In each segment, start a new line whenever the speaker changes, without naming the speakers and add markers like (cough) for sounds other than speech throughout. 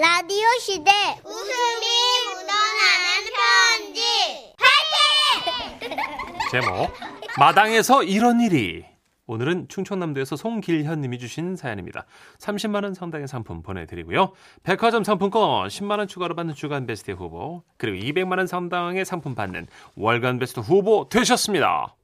라디오 시대 웃음이 묻어나는 편지
제목 마당에서 이런 일이 오늘은 충청남도에서 송길현 님이 주신 사연입니다. 30만 원 상당의 상품 보내드리고요. 백화점 상품권 10만 원 추가로 받는 주간 베스트 후보 그리고 200만 원 상당의 상품 받는 월간 베스트 후보 되셨습니다.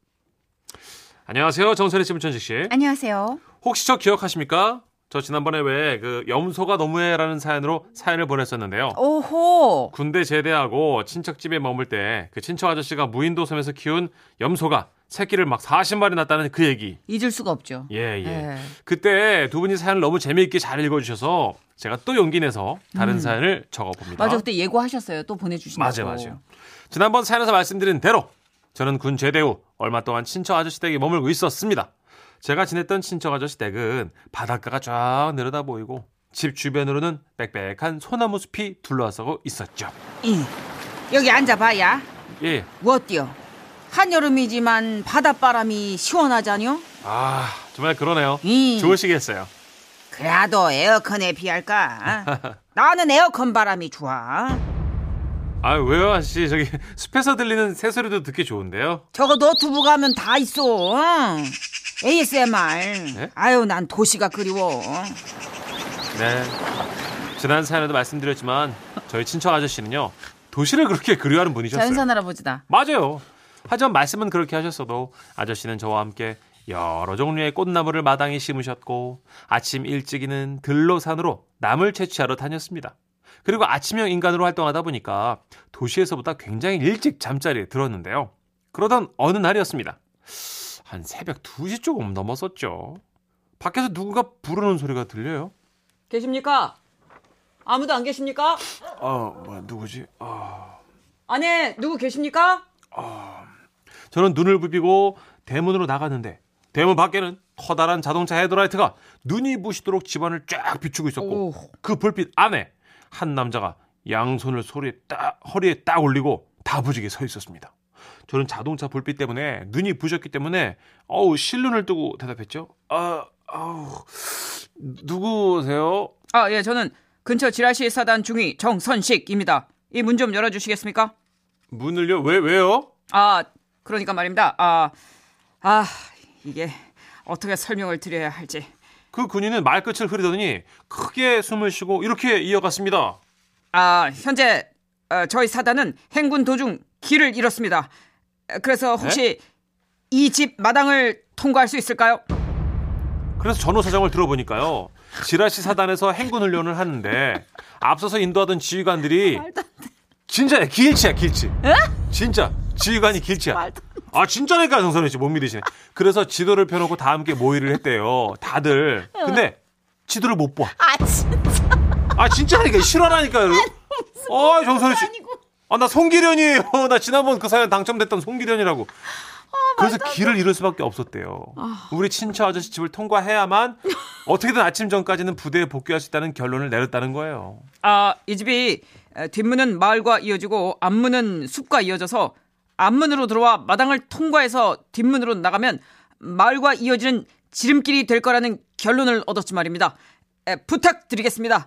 안녕하세요. 정선희 씨, 문천식 씨.
안녕하세요.
혹시 저 기억하십니까? 저 지난번에 왜 그 염소가 너무해라는 사연으로 사연을 보냈었는데요.
오호.
군대 제대하고 친척 집에 머물 때 그 친척 아저씨가 무인도 섬에서 키운 염소가 새끼를 막 40마리 낳았다는 그 얘기.
잊을 수가 없죠.
예, 예.
예.
그때 두 분이 사연을 너무 재미있게 잘 읽어주셔서 제가 또 용기 내서 다른 사연을 적어봅니다.
음. 맞아, 그때 예고하셨어요. 또 보내주신다고.
맞아요, 맞아요. 지난번 사연에서 말씀드린 대로 저는 군 제대 후 얼마 동안 친척 아저씨 댁에 머물고 있었습니다. 제가 지냈던 친척 아저씨 댁은 바닷가가 쫙 내려다 보이고 집 주변으로는 빽빽한 소나무 숲이 둘러싸고 있었죠.
이, 여기 앉아봐야.
예.
뭐 어때요? 한여름이지만 바닷바람이 시원하잖요?
아, 정말 그러네요.
이.
좋으시겠어요.
그래도 에어컨에 비할까? 나는 에어컨 바람이 좋아.
아, 왜요, 아저씨? 저기 (laughs) 숲에서 들리는 새소리도 듣기 좋은데요.
저거 노트북 하면 다 있어. 응. ASMR.
네?
아유, 난 도시가 그리워.
네. 지난 사연에도 말씀드렸지만 저희 친척 아저씨는요. 도시를 그렇게 그리워하는 분이셨어요.
자연산 할아버지다.
맞아요. 하지만 말씀은 그렇게 하셨어도 아저씨는 저와 함께 여러 종류의 꽃나무를 마당에 심으셨고 아침 일찍이는 들로산으로 나물 채취하러 다녔습니다. 그리고 아침형 인간으로 활동하다 보니까 도시에서보다 굉장히 일찍 잠자리에 들었는데요. 그러던 어느 날이었습니다. 한 새벽 2시 조금 넘었었죠. 밖에서 누군가 부르는 소리가 들려요.
계십니까? 아무도 안 계십니까?
어, 뭐야, 누구지? 아...
안에 누구 계십니까?
저는 눈을 부비고 대문으로 나갔는데 대문 밖에는 커다란 자동차 헤드라이트가 눈이 부시도록 집안을 쫙 비추고 있었고
오.
그 불빛 안에 한 남자가 양손을 소리에 딱 허리에 딱 올리고 다부지게 서 있었습니다. 저는 자동차 불빛 때문에 눈이 부셨기 때문에 어우 실눈을 뜨고 대답했죠. 아, 아우 누구세요?
아, 예, 저는 근처 지라시 사단 중위 정선식입니다. 이 문 좀 열어주시겠습니까?
문을요? 왜 왜요?
아, 그러니까 말입니다. 아, 아, 이게 어떻게 설명을 드려야 할지.
그 군인은 말끝을 흐리더니 크게 숨을 쉬고 이렇게 이어갔습니다.
아, 현재 어, 저희 사단은 행군 도중 길을 잃었습니다. 어, 그래서 혹시 이 집 마당을 통과할 수 있을까요?
그래서 전후 사정을 들어보니까요. 지라시 사단에서 행군 훈련을 하는데 앞서서 인도하던 지휘관들이 진짜야 길치야 길치. 진짜 지휘관이 길치야. 아 진짜니까 정선희 씨못 믿으시네. 그래서 지도를 펴놓고 다 함께 모의를 했대요. 다들. 근데 지도를 못 봐.
아, 진짜
아 진짜니까 실화라니까요. 아 정선희 씨. 아 나 송기련이에요. 나 지난번 그 사연 당첨됐던 송기련이라고. 그래서 길을 잃을 수밖에 없었대요. 우리 친처 아저씨 집을 통과해야만 어떻게든 아침 전까지는 부대에 복귀할 수 있다는 결론을 내렸다는 거예요.
아, 이 집이 에, 뒷문은 마을과 이어지고 앞문은 숲과 이어져서 앞문으로 들어와 마당을 통과해서 뒷문으로 나가면 마을과 이어지는 지름길이 될 거라는 결론을 얻었지 말입니다. 에, 부탁드리겠습니다.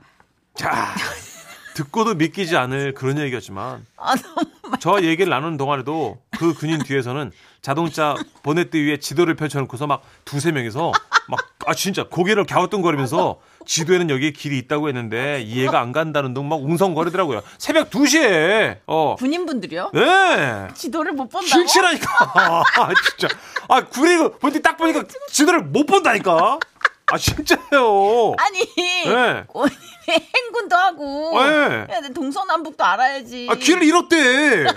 자, (laughs) 듣고도 믿기지 않을 그런 얘기였지만
아,
저 얘기를 나누는 동안에도 그 군인 뒤에서는 자동차 보넷대 위에 지도를 펼쳐놓고서 막 두세 명이서 막 아 진짜 고개를 갸우뚱거리면서 지도에는 여기 길이 있다고 했는데 이해가 안 간다는 둥 막 웅성거리더라고요. 새벽 2시에 어.
군인분들이요?
네.
지도를 못 본다고?
실치라니까. (laughs) 아, 진짜. 아, 그리고 본디 딱 보니까 지도를 못 본다니까. 아, 진짜요.
아니
네.
군인이 (laughs) 행군도 하고
네.
야, 동서남북도 알아야지.
아, 길을 잃었대. (laughs)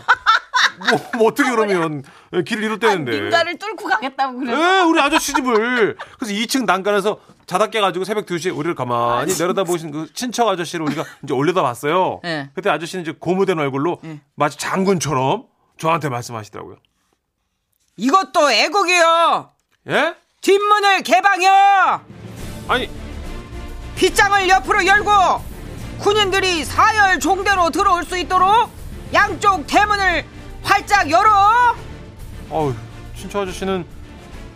뭐, 뭐 어떻게 그러면 예, 길을
아,
잃었대는데.
민가를 뚫고 가겠다고 그래.
예, 우리 아저씨 집을. 그래서 2층 난간에서 자다 깨가지고 새벽 2시에 우리를 가만히 내려다 보신 그 친척 아저씨를 우리가 이제 올려다 봤어요.
네.
그때 아저씨는 이제 고무된 얼굴로 마치 장군처럼 저한테 말씀하시더라고요.
이것도 애국이요.
예?
뒷문을 개방해요.
아니,
빗장을 옆으로 열고 군인들이 사열 종대로 들어올 수 있도록 양쪽 대문을 활짝 열어.
어우, 친척 아저씨는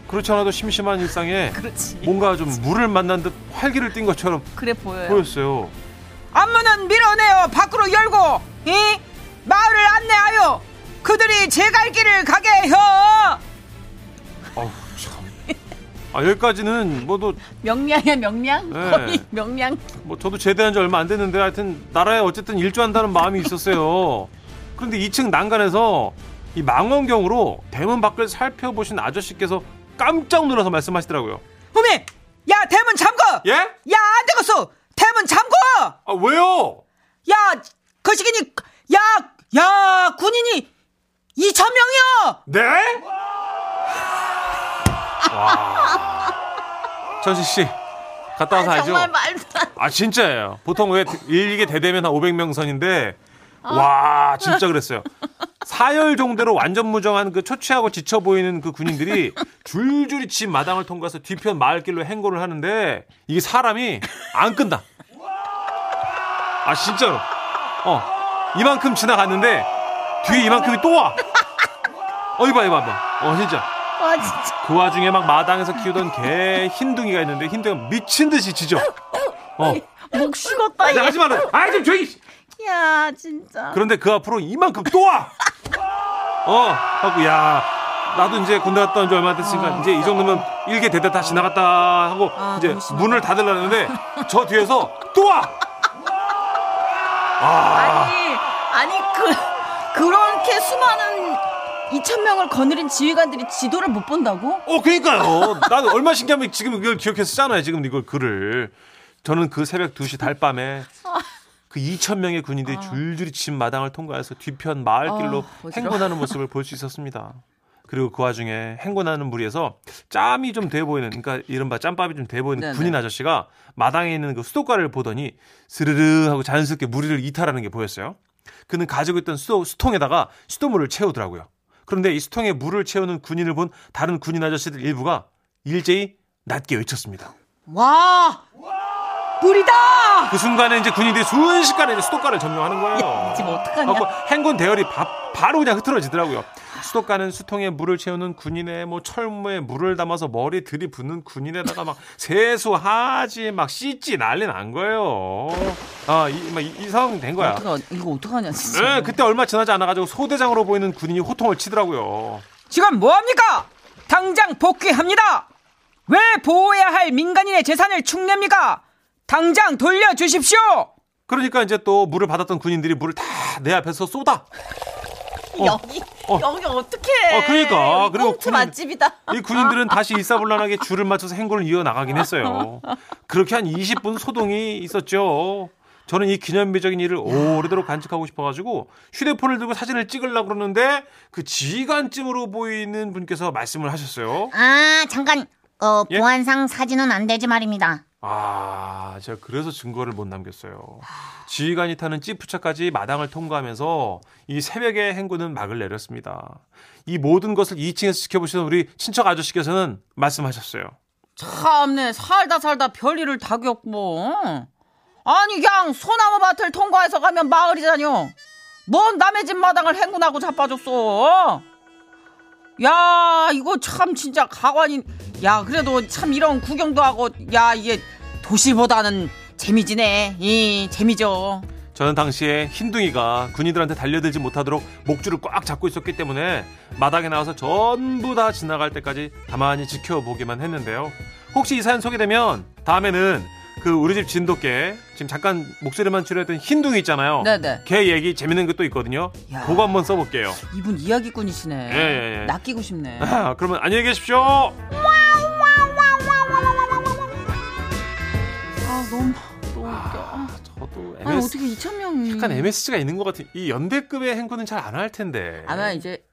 그렇지 않아도 심심한 일상에
그렇지.
뭔가 좀 물을 만난 듯 활기를 띈 것처럼
그래 보여요.
보였어요.
앞문은 밀어내어 밖으로 열고 이 마을을 안내하여 그들이 제 갈 길을 가게 해요.
어우, 참. 아, 여기까지는 뭐도
명량이야 명량?
네.
거의 명량.
뭐 저도 제대한 지 얼마 안 됐는데 하여튼 나라에 어쨌든 일조한다는 마음이 있었어요. 그런데 2층 난간에서 이 망원경으로 대문 밖을 살펴보신 아저씨께서 깜짝 놀라서 말씀하시더라고요.
어미, 야 대문 잠궈.
예?
야 안 되겠어. 대문 잠궈.
아 왜요?
야 거시기니 야 야 군인이 2천 명이요.
네? 와. 전시 씨 갔다 와서 알죠?
정말 말도 안
아 진짜예요. 보통 왜 일개 대대면 한 500명 선인데 와 진짜 그랬어요. 사열 정도로 완전 무정한 그 초췌하고 지쳐 보이는 그 군인들이 (laughs) 줄줄이 집 마당을 통과해서 뒤편 마을길로 행군을 하는데 이게 사람이 안 끝나. 아 진짜로. 어 이만큼 지나갔는데 뒤에 이만큼이 또 와. 어 이봐 이봐 이봐. 어 진짜.
와 진짜.
그 와중에 막 마당에서 키우던 개 흰둥이가 있는데 흰둥이가 미친 듯이 짖어. (laughs) 어.
목 식었다.
하지 마라. 아이 좀 조용히.
야 진짜.
그런데 그 앞으로 이만큼 또 와. (laughs) 어, 하고 야, 나도 이제 군대 갔다 온 지 얼마 됐으니까 이제 이 정도면 일개 대대 다 지나갔다 하고
아,
이제. 문을 닫으려는데 저 뒤에서 또 와. 아,
아니 아니 그 그렇게 수많은 2천 명을 거느린 지휘관들이 지도를 못 본다고?
어, 그러니까요. 나도 얼마 신기하면 지금 이걸 기억해서 쓰잖아요. 지금 이걸 글을. 저는 그 새벽 2시 달밤에 그 2천 명의 군인들이 줄줄이 집 마당을 통과해서 뒤편 마을길로
아.
행군하는 모습을 볼 수 있었습니다. 그리고 그 와중에 행군하는 무리에서 짬이 좀 돼 보이는, 그러니까 이른바 짬밥이 좀 돼 보이는
네네.
군인 아저씨가 마당에 있는 그 수도가를 보더니 스르르 하고 자연스럽게 무리를 이탈하는 게 보였어요. 그는 가지고 있던 수도, 수통에다가 수돗물을 채우더라고요. 그런데 이 수통에 물을 채우는 군인을 본 다른 군인 아저씨들 일부가 일제히 낮게 외쳤습니다.
와 물이다.
그 순간에 이제 군인들이 순식간에 이제 수도가를 점령하는 거예요.
지금 어떡하냐?
하고 행군 대열이 바, 바로 그냥 흐트러지더라고요. 수도가는 수통에 물을 채우는 군인의 뭐 철무에 물을 담아서 머리 들이붓는 군인에다가 막 (laughs) 세수하지 막 씻지 난리 난 거예요. 아, 이, 막 이, 이 상황 된 거야.
어떡하, 이거 어떡하냐 진짜.
네, 그때 얼마 지나지 않아가지고 소대장으로 보이는 군인이 호통을 치더라고요.
지금 뭐합니까? 당장 복귀합니다. 왜 보호해야 할 민간인의 재산을 축냅니까? 당장 돌려주십시오.
그러니까 이제 또 물을 받았던 군인들이 물을 다 내 앞에서 쏟아. 어,
여기
어.
여기 어떡해?
어, 그러니까. 그리고
꽁트
군인-
맛집이다.
이 군인들은 다시 일사불란하게 줄을 맞춰서 행군을 이어 나가긴 했어요. 그렇게 한 20분 소동이 있었죠. 저는 이 기념비적인 일을 오래도록 간직하고 싶어가지고 휴대폰을 들고 사진을 찍으려고 그러는데 그 지휘관쯤으로 보이는 분께서 말씀을 하셨어요.
아, 잠깐. 어,
예?
보안상 사진은 안 되지 말입니다.
아, 제가 그래서 증거를 못 남겼어요. 지휘관이 타는 찌푸차까지 마당을 통과하면서 이 새벽의 행군은 막을 내렸습니다. 이 모든 것을 2층에서 지켜보시던 우리 친척 아저씨께서는 말씀하셨어요.
참네 살다 살다 별일을 다 겪고 아니 그냥 소나무 밭을 통과해서 가면 마을이다뇨 뭔 남의 집 마당을 행군하고 자빠졌어 야 이거 참 진짜 가관이 야 그래도 참 이런 구경도 하고 야 이게 도시보다는 재미지네 이 재미죠
저는 당시에 흰둥이가 군인들한테 달려들지 못하도록 목줄을 꽉 잡고 있었기 때문에 마당에 나와서 전부 다 지나갈 때까지 가만히 지켜보기만 했는데요. 혹시 이 사연 소개되면 다음에는 그 우리 집 진돗개 지금 잠깐 목소리만 출연했던 흰둥이 있잖아요.
네네.
걔 얘기 재밌는 것도 있거든요.
야.
그거 한번 써볼게요.
이분 이야기꾼이시네
예, 예, 예.
낚이고 싶네 (laughs)
아, 그러면 안녕히 계십시오.
아 너무 너무 웃겨 아,
저도
아니
MS,
어떻게 2천 명이
약간 MSG가 있는 것 같은 이 연대급의 행군은 잘 안 할 텐데.
아마 이제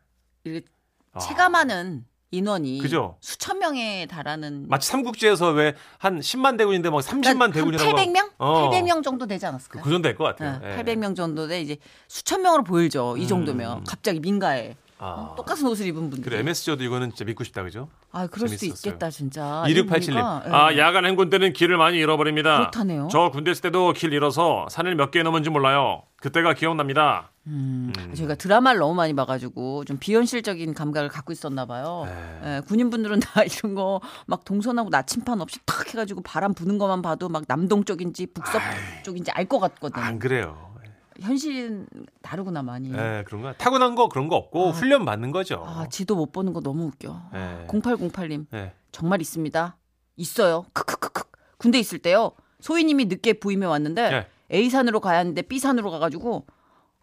이렇게
아.
체감하는 인원이
그죠?
수천 명에 달하는
마치 삼국지에서 왜 한 10만 대군인데 막 30만 대군이라고 막-
800명?
어.
800명 정도 되지 않았을까요?
그 정도 될 것 같아요. 예.
800명 정도 돼 이제 수천 명으로 보일죠. 이 정도면
음.
갑자기 민가에
아.
똑같은 옷을 입은 분들.
그래 MSG도 이거는 진짜 믿고 싶다 그죠?
아, 그럴
재밌었어요.
있겠다, 진짜.
2687님.
이러니까, 예.
아, 야간 행군 때는 길을 많이 잃어버립니다.
그렇다네요.
저 군대 있을 때도 길 잃어서 산을 몇 개 넘은지 몰라요. 그때가 기억납니다.
음, 저희가 드라마를 너무 많이 봐가지고 좀 비현실적인 감각을 갖고 있었나 봐요.
네.
예, 군인분들은 (laughs) 다 이런 거 막 동서나고 나침판 없이 탁 해가지고 바람 부는 것만 봐도 막 남동 쪽인지 북서 쪽인지 알 것 같거든.
안 그래요.
현실은 다르구나 많이.
예, 그런가? 타고난 거 그런 거 없고 훈련 받는 거죠.
아, 지도 못 보는 거 너무 웃겨.
예.
0808님
예.
정말 있습니다. 있어요. 크크크크. 군대 있을 때요. 소희님이 늦게 부임해 왔는데
네.
A 산으로 가야 하는데 B 산으로 가가지고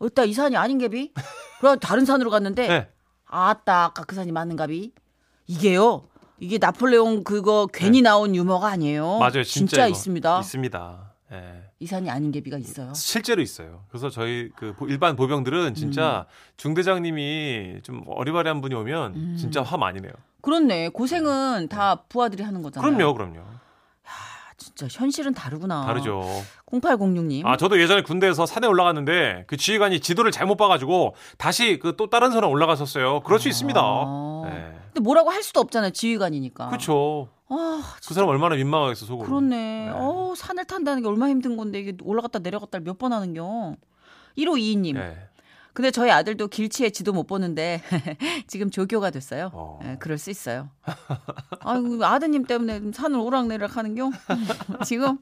어따 이 산이 아닌게비? 그래 다른 산으로 갔는데
예.
아따 아까 그 산이 맞는가비? 이게요. 이게 나폴레옹 그거 괜히 나온 유머가 아니에요.
네. 맞아요. 진짜, 이거
있습니다.
있습니다. 예.
이 산이 아닌게비가 있어요.
실제로 있어요. 그래서 저희 그 보- 일반 보병들은 진짜
음.
중대장님이 좀 어리바리한 분이 오면 진짜 화 많이 내요.
그렇네. 고생은 다 부하들이 하는 거잖아요.
그럼요, 그럼요.
아, 진짜 현실은 다르구나.
다르죠.
0806님.
아, 저도 예전에 군대에서 산에 올라갔는데 그 지휘관이 지도를 잘못 봐가지고 다시 그 또 다른 산에 올라갔었어요. 그럴 수 있습니다.
아.
네.
근데 뭐라고 할 수도 없잖아요. 지휘관이니까.
그렇죠.
아,
그 사람 얼마나 민망하겠어 속으로.
그렇네. 어, 산을 탄다는 게 얼마나 힘든 건데 이게 올라갔다 내려갔다 몇 번 하는겨. 1522님.
예.
근데 저희 아들도 길치에 지도 못 보는데 (laughs) 지금 조교가 됐어요.
어.
예, 그럴 수 있어요. 아이고 아드님 때문에 산을 오락내락 하는겨. (laughs) 지금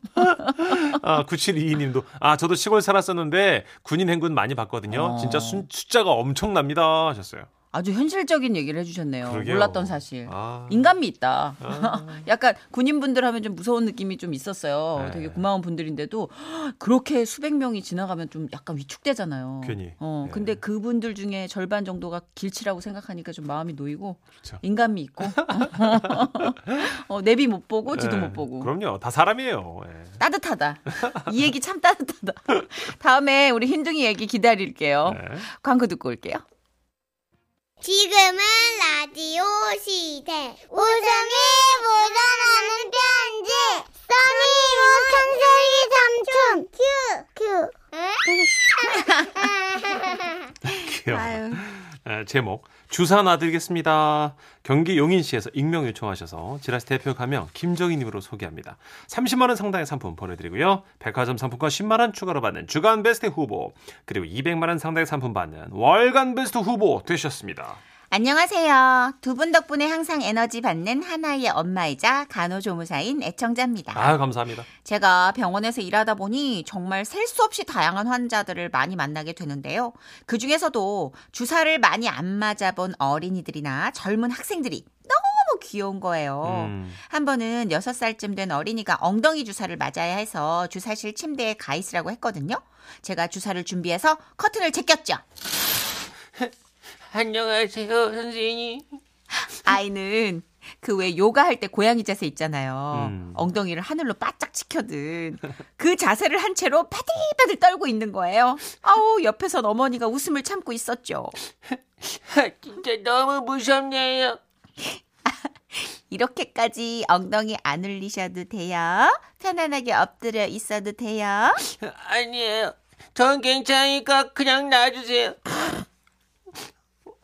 아, 9722님도 아, 저도 시골 살았었는데 군인 행군 많이 봤거든요.
어.
진짜 순, 숫자가 엄청납니다 하셨어요.
아주 현실적인 얘기를 해주셨네요.
그러게요.
몰랐던 사실.
아.
인간미 있다.
아. (laughs)
약간 군인분들 하면 좀 무서운 느낌이 좀 있었어요.
네.
되게 고마운 분들인데도 (gasps) 그렇게 수백 명이 지나가면 좀 약간 위축되잖아요.
괜히.
어,
네.
근데 그분들 중에 절반 정도가 길치라고 생각하니까 좀 마음이 놓이고
그렇죠.
인간미 있고 (laughs) (laughs) 어, 내비 못 보고 지도
예.
못 보고
그럼요. 다 사람이에요. 예.
따뜻하다. 이 얘기 참 따뜻하다. 다음에 우리 흰둥이 얘기 기다릴게요.
네.
광고 듣고 올게요.
지금은 라디오 시대. 웃음이 묻어나는 편지. 써니 우천세기 삼촌. 큐, 큐. (laughs)
귀여워.
아유.
에, 제목 주사 놔드리겠습니다. 경기 용인시에서 익명 요청하셔서 지라시 대표 가명 김정희님으로 소개합니다. 30만 원 상당의 상품 보내드리고요. 백화점 상품권 10만 원 추가로 받는 주간 베스트 후보 그리고 200만 원 상당의 상품 받는 월간 베스트 후보 되셨습니다.
안녕하세요. 두 분 덕분에 항상 에너지 받는 하나의 엄마이자 간호조무사인 애청자입니다.
아 감사합니다.
제가 병원에서 일하다 보니 정말 셀 수 없이 다양한 환자들을 많이 만나게 되는데요. 그 중에서도 주사를 많이 안 맞아본 어린이들이나 젊은 학생들이 너무 귀여운 거예요.
음.
한 번은 6살쯤 된 어린이가 엉덩이 주사를 맞아야 해서 주사실 침대에 가 있으라고 했거든요. 제가 주사를 준비해서 커튼을 제꼈죠.
안녕하세요, 선생님.
아이는 그 왜 요가 할 때 고양이 자세 있잖아요.
음.
엉덩이를 하늘로 바짝 치켜든 그 자세를 한 채로 바들바들 떨고 있는 거예요. 아우 옆에선 어머니가 웃음을 참고 있었죠. (laughs)
진짜 너무 무섭네요. (laughs)
이렇게까지 엉덩이 안 울리셔도 돼요. 편안하게 엎드려 있어도 돼요.
아니에요. 전 괜찮으니까 그냥 놔주세요. (laughs)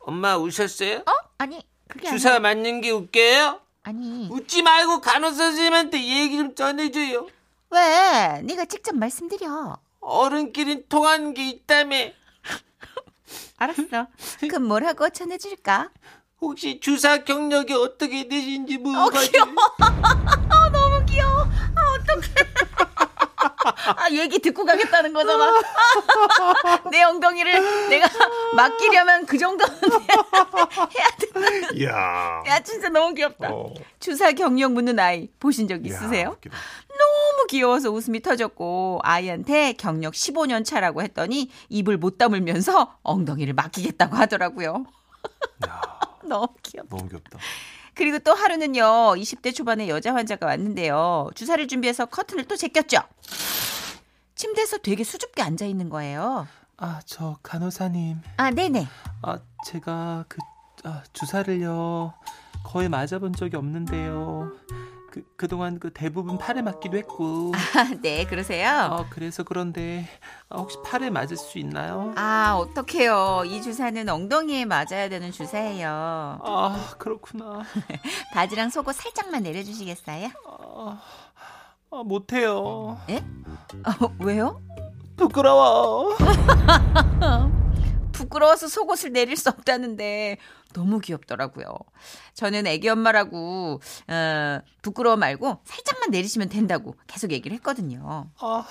엄마 우셨어요?
어? 아니 그게
주사
아니라
맞는 게 웃겨요?
아니
웃지 말고 간호사 선생님한테 얘기 좀 전해줘요.
왜? 네가 직접 말씀드려.
어른끼리 통하는 게 있다며. (laughs)
알았어. 그럼 뭐라고 전해줄까?
혹시 주사 경력이 어떻게 되신지
어
물어봐줘요.
귀여워. 아, (laughs) 너무 귀여워. 아 어떡해. (laughs) 아 얘기 듣고 가겠다는 거잖아. (laughs) 내 엉덩이를 내가 맡기려면 그 정도는 (laughs) 해야 돼.
이야.
야 진짜 너무 귀엽다.
어.
주사 경력 묻는 아이 보신 적 있으세요?
웃기다.
너무 귀여워서 웃음이 터졌고 아이한테 경력 15년 차라고 했더니 입을 못 다물면서 엉덩이를 맡기겠다고 하더라고요.
야,
너무 귀엽다.
너무 귀엽다.
그리고 또 하루는요, 20대 초반의 여자 환자가 왔는데요. 주사를 준비해서 커튼을 또 제꼈죠. 침대에서 되게 수줍게 앉아 있는 거예요.
아, 저 간호사님.
아, 네네.
아, 제가 그 아, 주사를요 거의 맞아본 적이 없는데요. 그 그동안 그 대부분 팔에 맞기도 했고.
아, (laughs) 네, 그러세요?
어, 그래서 그런데 아, 혹시 팔에 맞을 수 있나요?
아, 어떡해요. 이 주사는 엉덩이에 맞아야 되는 주사예요.
아, 그렇구나. (laughs)
바지랑 속옷 살짝만 내려주시겠어요?
아, 아, 못해요.
어, 왜요?
부끄러워. (laughs)
부끄러워서 속옷을 내릴 수 없다는데 너무 귀엽더라고요. 저는 애기 엄마라고 어, 부끄러워 말고 살짝만 내리시면 된다고 계속 얘기를 했거든요.
아,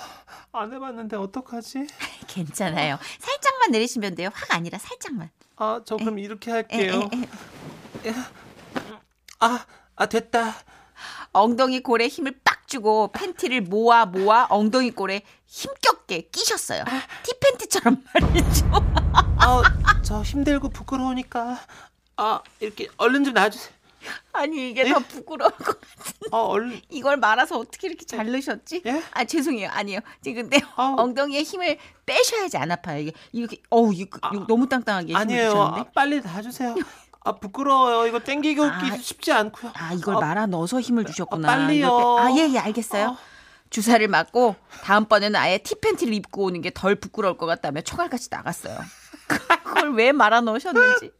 안 해봤는데 어떡하지? (laughs)
괜찮아요. 살짝만 내리시면 돼요. 확 아니라 살짝만.
아, 저 그럼 이렇게
에,
할게요.
에, 에.
아, 아 됐다.
엉덩이 골에 힘을 빡 주고 팬티를 모아 모아 엉덩이 골에 힘겹게 끼셨어요. 티팬티처럼 (laughs) 말이죠.
아, 저 힘들고 부끄러우니까 아 이렇게 얼른 좀 놔주세요.
아니 이게 더 부끄러울 것 같은.
아, 얼른.
이걸 말아서 어떻게 이렇게 잘 넣으셨지?
예?
아 죄송해요. 아니에요. 지금 근데
아우.
엉덩이에 힘을 빼셔야지 안 아파요. 이게 이렇게 어우 이거, 이거 너무 땅땅하게 힘을
아니에요.
주셨는데.
아, 빨리 놔주세요. 아 부끄러워요. 이거 땡기고
아.
웃기 쉽지 않고요.
아 이걸
아,
말아 넣어서 힘을 주셨구나.
아, 빨리요.
아예예 알겠어요.
어.
주사를 맞고 다음번에는 아예 티팬티를 입고 오는 게 덜 부끄러울 것 같다며 초갈같이 나갔어요. (laughs) 그걸 왜 말아 넣으셨는지.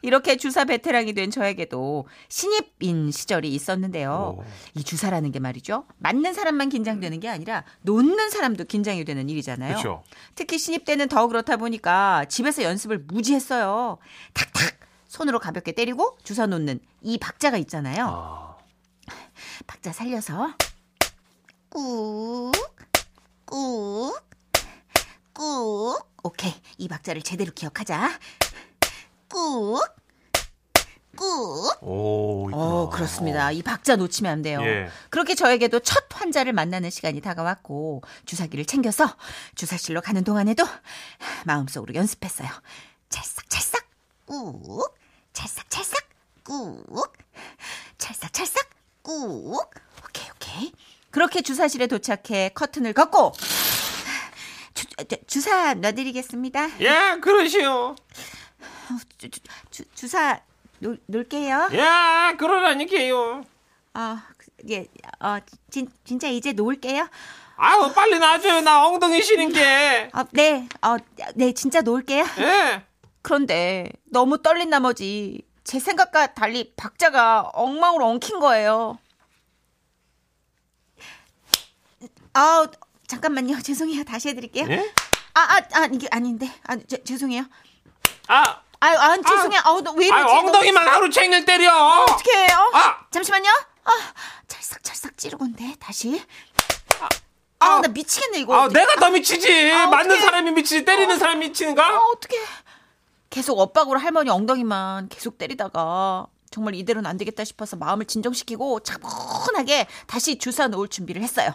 이렇게 주사 베테랑이 된 저에게도 신입인 시절이 있었는데요.
오.
이 주사라는 게 말이죠. 맞는 사람만 긴장되는 게 아니라 놓는 사람도 긴장이 되는 일이잖아요.
그렇죠.
특히 신입 때는 더 그렇다 보니까 집에서 연습을 무지 했어요. 탁탁 손으로 가볍게 때리고 주사 놓는 이 박자가 있잖아요.
아, (laughs)
박자 살려서 꾹, 꾹, 꾹. 오케이. 이 박자를 제대로 기억하자. 꾹, 꾹.
오.
어, 그렇습니다. 이 박자 놓치면 안 돼요.
예.
그렇게 저에게도 첫 환자를 만나는 시간이 다가왔고 주사기를 챙겨서 주사실로 가는 동안에도 마음속으로 연습했어요. 찰싹찰싹 꾹, 찰싹찰싹 꾹, 찰싹찰싹 꾹. 오케이 오케이. 그렇게 주사실에 도착해 커튼을 걷고 주, 주, 주사 놔드리겠습니다.
야, 그러시오.
주, 주, 주, 주 사 놓, 놓을게요.
야, 그러라니까요.
아, 예, 어, 진, 진짜 이제 놓을게요.
아우, 빨리 놔줘요. 나 엉덩이 시린 게.
아, 네, 어, 네, 진짜 놓을게요.
예.
그런데 너무 떨린 나머지 제 생각과 달리 박자가 엉망으로 엉킨 거예요. 아, 잠깐만요. (laughs) 죄송해요. 다시 해드릴게요.
예?
아, 아, 아, 이게 아닌데. 아, 제, 죄송해요.
아,
아유, 아, 죄송해요. 아우, 너왜 이러지?
아, 엉덩이만 하루 종일 때려.
어떻게 해요?
아,
잠시만요. 아, 찰싹찰싹 찌르고인데 다시. 아,
아,
나 미치겠네 이거.
아,
어떡해.
내가 더 미치지.
아,
맞는
어떡해.
사람이 미치지. 때리는 사람이
아,
미치는가?
어떡해. 계속 엇박으로 할머니 엉덩이만 계속 때리다가 정말 이대로는 안 되겠다 싶어서 마음을 진정시키고 차분하게 다시 주사 놓을 준비를 했어요.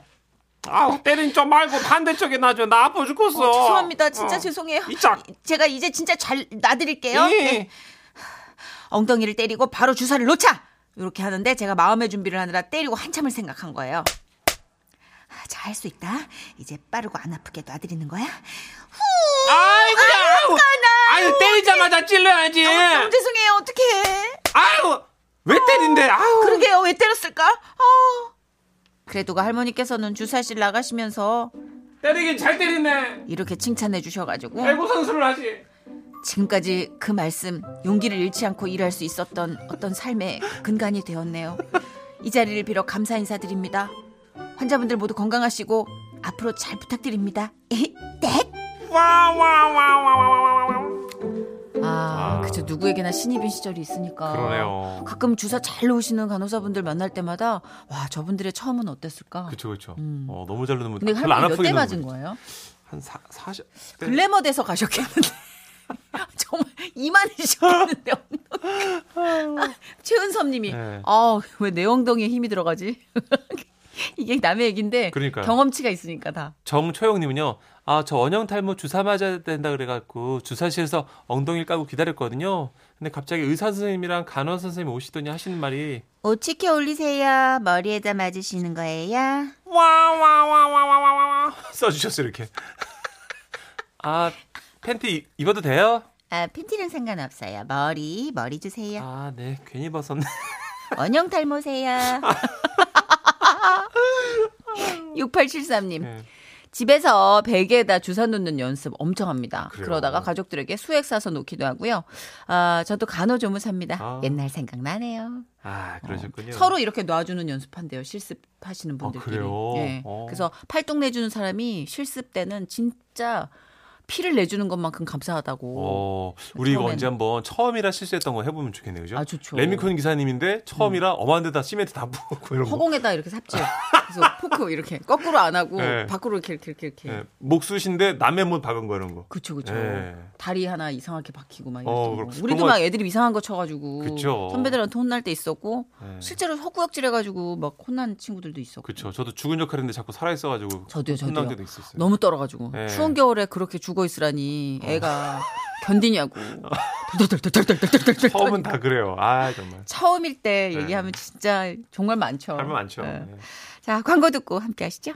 아우, 때린 쪽 말고 반대쪽에 놔줘. 나 아파 죽겠어.
어, 죄송합니다. 진짜
어.
죄송해요.
이짝.
제가 이제 진짜 잘 놔드릴게요.
예.
네. 엉덩이를 때리고 바로 주사를 놓자. 이렇게 하는데 제가 마음의 준비를 하느라 때리고 한참을 생각한 거예요. 아, 자, 할 수 있다. 이제 빠르고 안 아프게 놔드리는 거야.
아이고, 아이고. 아유, 때리자마자 찔러야지.
너무 죄송해요. 어떡해.
아유, 왜 때린대? 아유.
그러게요. 왜 때렸을까? 아. 그래도 그 할머니께서는 주사실 나가시면서
때리긴 잘 때리네.
이렇게 칭찬해 주셔가지고
배구 선수를 하지.
지금까지 그 말씀 용기를 잃지 않고 일할 수 있었던 어떤 삶의 근간이 되었네요. 이 자리를 빌어 감사 인사드립니다. 환자분들 모두 건강하시고 앞으로 잘 부탁드립니다. (laughs) 네. 아,
아.
그죠. 누구에게나 신입인 시절이 있으니까.
그러네요.
가끔 주사 잘 놓으시는 간호사분들 만날 때마다 와 저분들의 처음은 어땠을까?
그렇죠, 그렇죠.
음.
어, 너무 잘 넣으면
근데
별로 안
할머니
아프게
몇대 맞은 거예요?
한 사, 40.
글래머 돼서 가셨겠는데. (laughs) 정말 이만해지셨는데 아, 최은섭님이
네.
아왜 내 엉덩이에 힘이 들어가지? (laughs) (laughs) 이게 남의 얘기인데
그러니까요.
경험치가 있으니까 다.
정초영님은요. 아, 저 원형 탈모 주사 맞아야 된다 그래갖고 주사실에서 엉덩이를 까고 기다렸거든요. 근데 갑자기 의사 선생님이랑 간호 선생님 오시더니 하시는 말이
오치켜 올리세요. 머리에다 맞으시는 거예요?
와와와와와와와.
써주셨어요 이렇게. 아, 팬티 입어도 돼요?
아 팬티는 상관없어요. 머리 머리 주세요.
아, 네, 괜히 벗었네.
원형 탈모세요. (laughs) 6873님.
네.
집에서 베개에다 주사 놓는 연습 엄청 합니다.
그래요?
그러다가 가족들에게 수액 사서 놓기도 하고요. 아, 저도 간호조무사입니다.
아.
옛날 생각나네요.
아, 그러셨군요.
서로 이렇게 놔주는 연습한대요. 실습하시는 분들끼리.
그래요?
예.
어.
그래서 팔뚝 내주는 사람이 실습 때는 진짜 피를 내주는 것만큼 감사하다고.
어, 우리 이거. 언제 한번 처음이라 실수했던 거 해보면 좋겠네요, 그죠?
아, 좋죠. 음.
레미콘 기사님인데 처음이라 엄한 데다 시멘트 다 부고 이런 거.
허공에다 이렇게 삽질. (laughs) 그래서 포크 이렇게 거꾸로 안 하고
네.
밖으로 이렇게 이렇게 이렇게.
예, 목수신데 남의 못 박은 거 이런 거.
그쵸 그쵸.
예.
다리 하나 이상하게 박히고 막
어,
이랬던
그렇-
거. 우리도
거-
막 애들이 이상한 거 쳐가지고
그쵸.
선배들한테 혼날 때 있었고
예.
실제로 헛구역질 해가지고 막 혼난 친구들도 있었고.
그쵸. 저도 죽은 역할인데 자꾸 살아 있어가지고.
저도요, 저도요.
혼난 때도 있었어요.
너무 떨어가지고
예.
추운 겨울에 그렇게 죽어 있으라니 애가 (laughs) 견디냐고. 덜덜덜덜덜덜덜덜. (laughs)
처음은 다 그래요. 아, 정말.
처음일 때
네.
얘기하면 진짜 정말 많죠.
할말 많죠.
예.
예.
자 광고 듣고 함께 하시죠.